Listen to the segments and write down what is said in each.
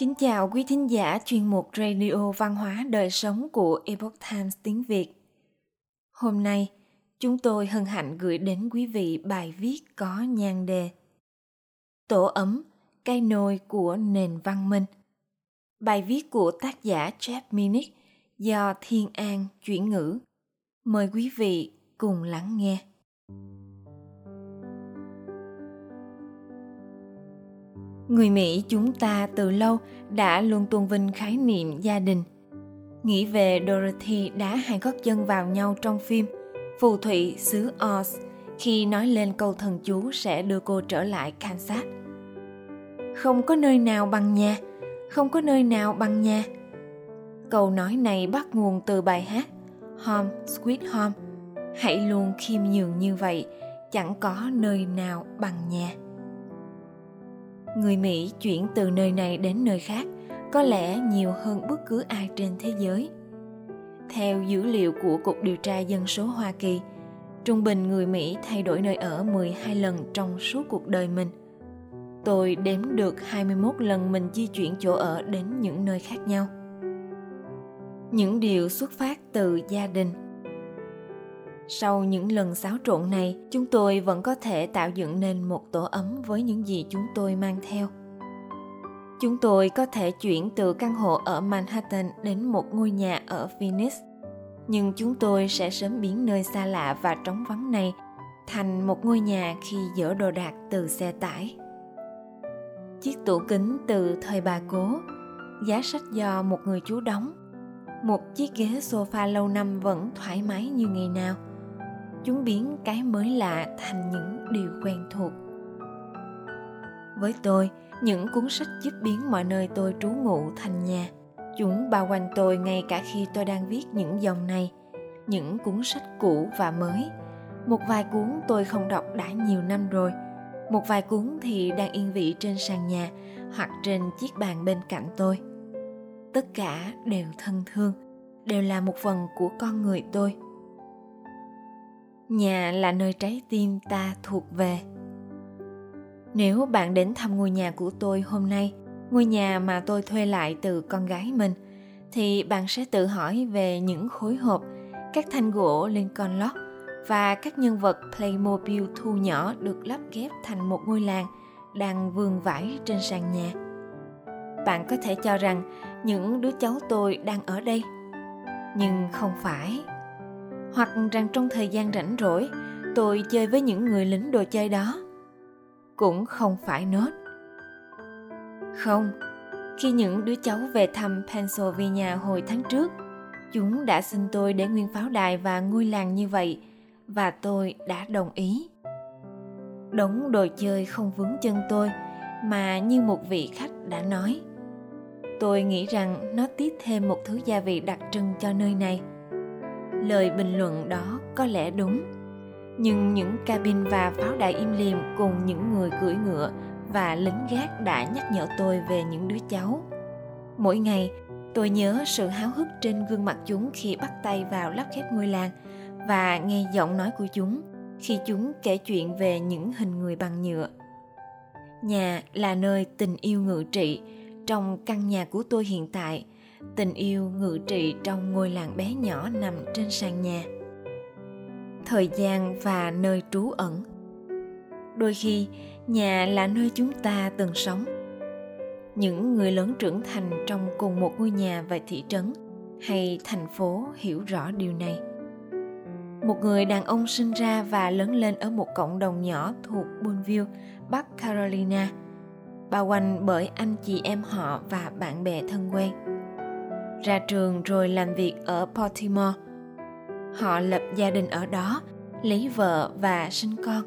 Kính chào quý thính giả chuyên mục Radio Văn hóa Đời Sống của Epoch Times tiếng Việt. Hôm nay, chúng tôi hân hạnh gửi đến quý vị bài viết có nhan đề Tổ ấm, cây nôi của nền văn minh. Bài viết của tác giả Jeff Minnick do Thiên An chuyển ngữ. Mời quý vị cùng lắng nghe. Người Mỹ chúng ta từ lâu đã luôn tôn vinh khái niệm gia đình. Nghĩ về Dorothy đã hai gót chân vào nhau trong phim Phù thủy xứ Oz khi nói lên câu thần chú sẽ đưa cô trở lại Kansas. Không có nơi nào bằng nhà, không có nơi nào bằng nhà. Câu nói này bắt nguồn từ bài hát Home Sweet Home. Hãy luôn khiêm nhường như vậy, chẳng có nơi nào bằng nhà người mỹ chuyển từ nơi này đến nơi khác có lẽ nhiều hơn bất cứ ai trên thế giới theo dữ liệu của Cục Điều tra Dân số Hoa Kỳ, trung bình người Mỹ thay đổi nơi ở 12 lần trong suốt cuộc đời mình. Tôi đếm được 21 lần mình di chuyển chỗ ở đến những nơi khác nhau. Những điều xuất phát từ gia đình sau những lần xáo trộn này, chúng tôi vẫn có thể tạo dựng nên một tổ ấm với những gì chúng tôi mang theo. Chúng tôi có thể chuyển từ căn hộ ở Manhattan đến một ngôi nhà ở Phoenix. Nhưng chúng tôi sẽ sớm biến nơi xa lạ và trống vắng này thành một ngôi nhà khi dỡ đồ đạc từ xe tải. Chiếc tủ kính từ thời bà cố, giá sách do một người chú đóng, một chiếc ghế sofa lâu năm vẫn thoải mái như ngày nào – chúng biến cái mới lạ thành những điều quen thuộc. Với tôi, những cuốn sách giúp biến mọi nơi tôi trú ngụ thành nhà. Chúng bao quanh tôi ngay cả khi tôi đang viết những dòng này. Những cuốn sách cũ và mới. Một vài cuốn tôi không đọc đã nhiều năm rồi. Một vài cuốn thì đang yên vị trên sàn nhà hoặc trên chiếc bàn bên cạnh tôi. Tất cả đều thân thương, đều là một phần của con người tôi nhà là nơi trái tim ta thuộc về. Nếu bạn đến thăm ngôi nhà của tôi hôm nay ngôi nhà mà tôi thuê lại từ con gái mình thì bạn sẽ tự hỏi về những khối hộp các thanh gỗ lên con lót và các nhân vật Playmobil thu nhỏ được lắp ghép thành một ngôi làng đang vương vãi trên sàn nhà. Bạn có thể cho rằng những đứa cháu tôi đang ở đây, nhưng không phải hoặc rằng trong thời gian rảnh rỗi, tôi chơi với những người lính đồ chơi đó. Cũng không phải nốt. Không, khi những đứa cháu về thăm pennsylvania hồi tháng trước, chúng đã xin tôi để nguyên pháo đài và ngôi làng như vậy, và tôi đã đồng ý. Đống đồ chơi không vướng chân tôi, mà như một vị khách đã nói. Tôi nghĩ rằng nó tiếp thêm một thứ gia vị đặc trưng cho nơi này lời bình luận đó có lẽ đúng. Nhưng những cabin và pháo đài im lìm cùng những người cưỡi ngựa và lính gác đã nhắc nhở tôi về những đứa cháu. Mỗi ngày, tôi nhớ sự háo hức trên gương mặt chúng khi bắt tay vào lắp ghép ngôi làng và nghe giọng nói của chúng khi chúng kể chuyện về những hình người bằng nhựa. Nhà là nơi tình yêu ngự trị. Trong căn nhà của tôi hiện tại tình yêu ngự trị trong ngôi làng bé nhỏ nằm trên sàn nhà. Thời gian và nơi trú ẩn. Đôi khi nhà là nơi chúng ta từng sống. Những người lớn trưởng thành trong cùng một ngôi nhà và thị trấn hay thành phố hiểu rõ điều này. Một người đàn ông sinh ra và lớn lên ở một cộng đồng nhỏ thuộc Boonville, Bắc Carolina, bao quanh bởi anh chị em họ và bạn bè thân quen ra trường rồi làm việc ở Baltimore. Họ lập gia đình ở đó, lấy vợ và sinh con.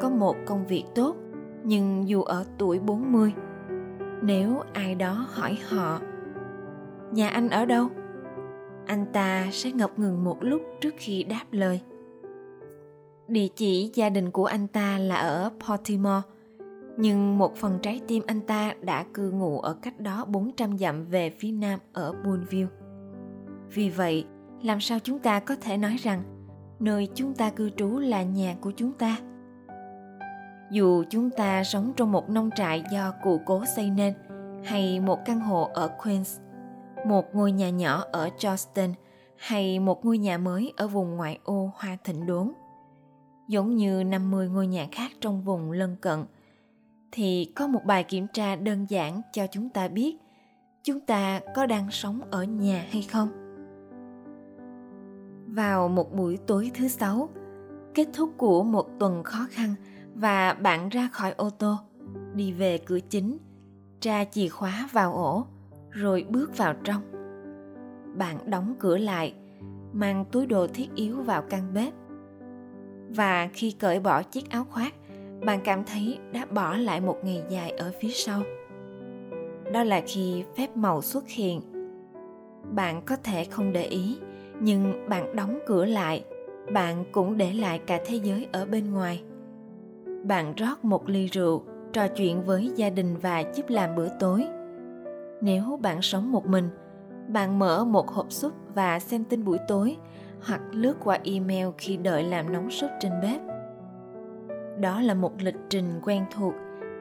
Có một công việc tốt, nhưng dù ở tuổi 40, nếu ai đó hỏi họ Nhà anh ở đâu? Anh ta sẽ ngập ngừng một lúc trước khi đáp lời. Địa chỉ gia đình của anh ta là ở Baltimore, nhưng một phần trái tim anh ta đã cư ngụ ở cách đó 400 dặm về phía nam ở Boonville. Vì vậy, làm sao chúng ta có thể nói rằng nơi chúng ta cư trú là nhà của chúng ta? Dù chúng ta sống trong một nông trại do cụ cố xây nên, hay một căn hộ ở Queens, một ngôi nhà nhỏ ở Charleston hay một ngôi nhà mới ở vùng ngoại ô Hoa Thịnh Đốn, giống như 50 ngôi nhà khác trong vùng lân cận, thì có một bài kiểm tra đơn giản cho chúng ta biết chúng ta có đang sống ở nhà hay không. Vào một buổi tối thứ sáu, kết thúc của một tuần khó khăn và bạn ra khỏi ô tô, đi về cửa chính, tra chìa khóa vào ổ, rồi bước vào trong. Bạn đóng cửa lại, mang túi đồ thiết yếu vào căn bếp. Và khi cởi bỏ chiếc áo khoác, bạn cảm thấy đã bỏ lại một ngày dài ở phía sau. Đó là khi phép màu xuất hiện. Bạn có thể không để ý, nhưng bạn đóng cửa lại, bạn cũng để lại cả thế giới ở bên ngoài. Bạn rót một ly rượu, trò chuyện với gia đình và giúp làm bữa tối. Nếu bạn sống một mình, bạn mở một hộp súp và xem tin buổi tối hoặc lướt qua email khi đợi làm nóng súp trên bếp. Đó là một lịch trình quen thuộc,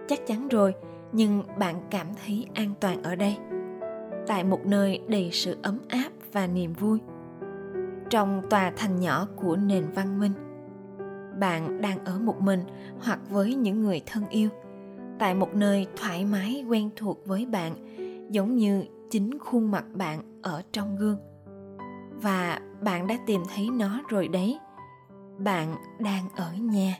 chắc chắn rồi, nhưng bạn cảm thấy an toàn ở đây. Tại một nơi đầy sự ấm áp và niềm vui. Trong tòa thành nhỏ của nền văn minh. Bạn đang ở một mình hoặc với những người thân yêu tại một nơi thoải mái quen thuộc với bạn giống như chính khuôn mặt bạn ở trong gương và bạn đã tìm thấy nó rồi đấy bạn đang ở nhà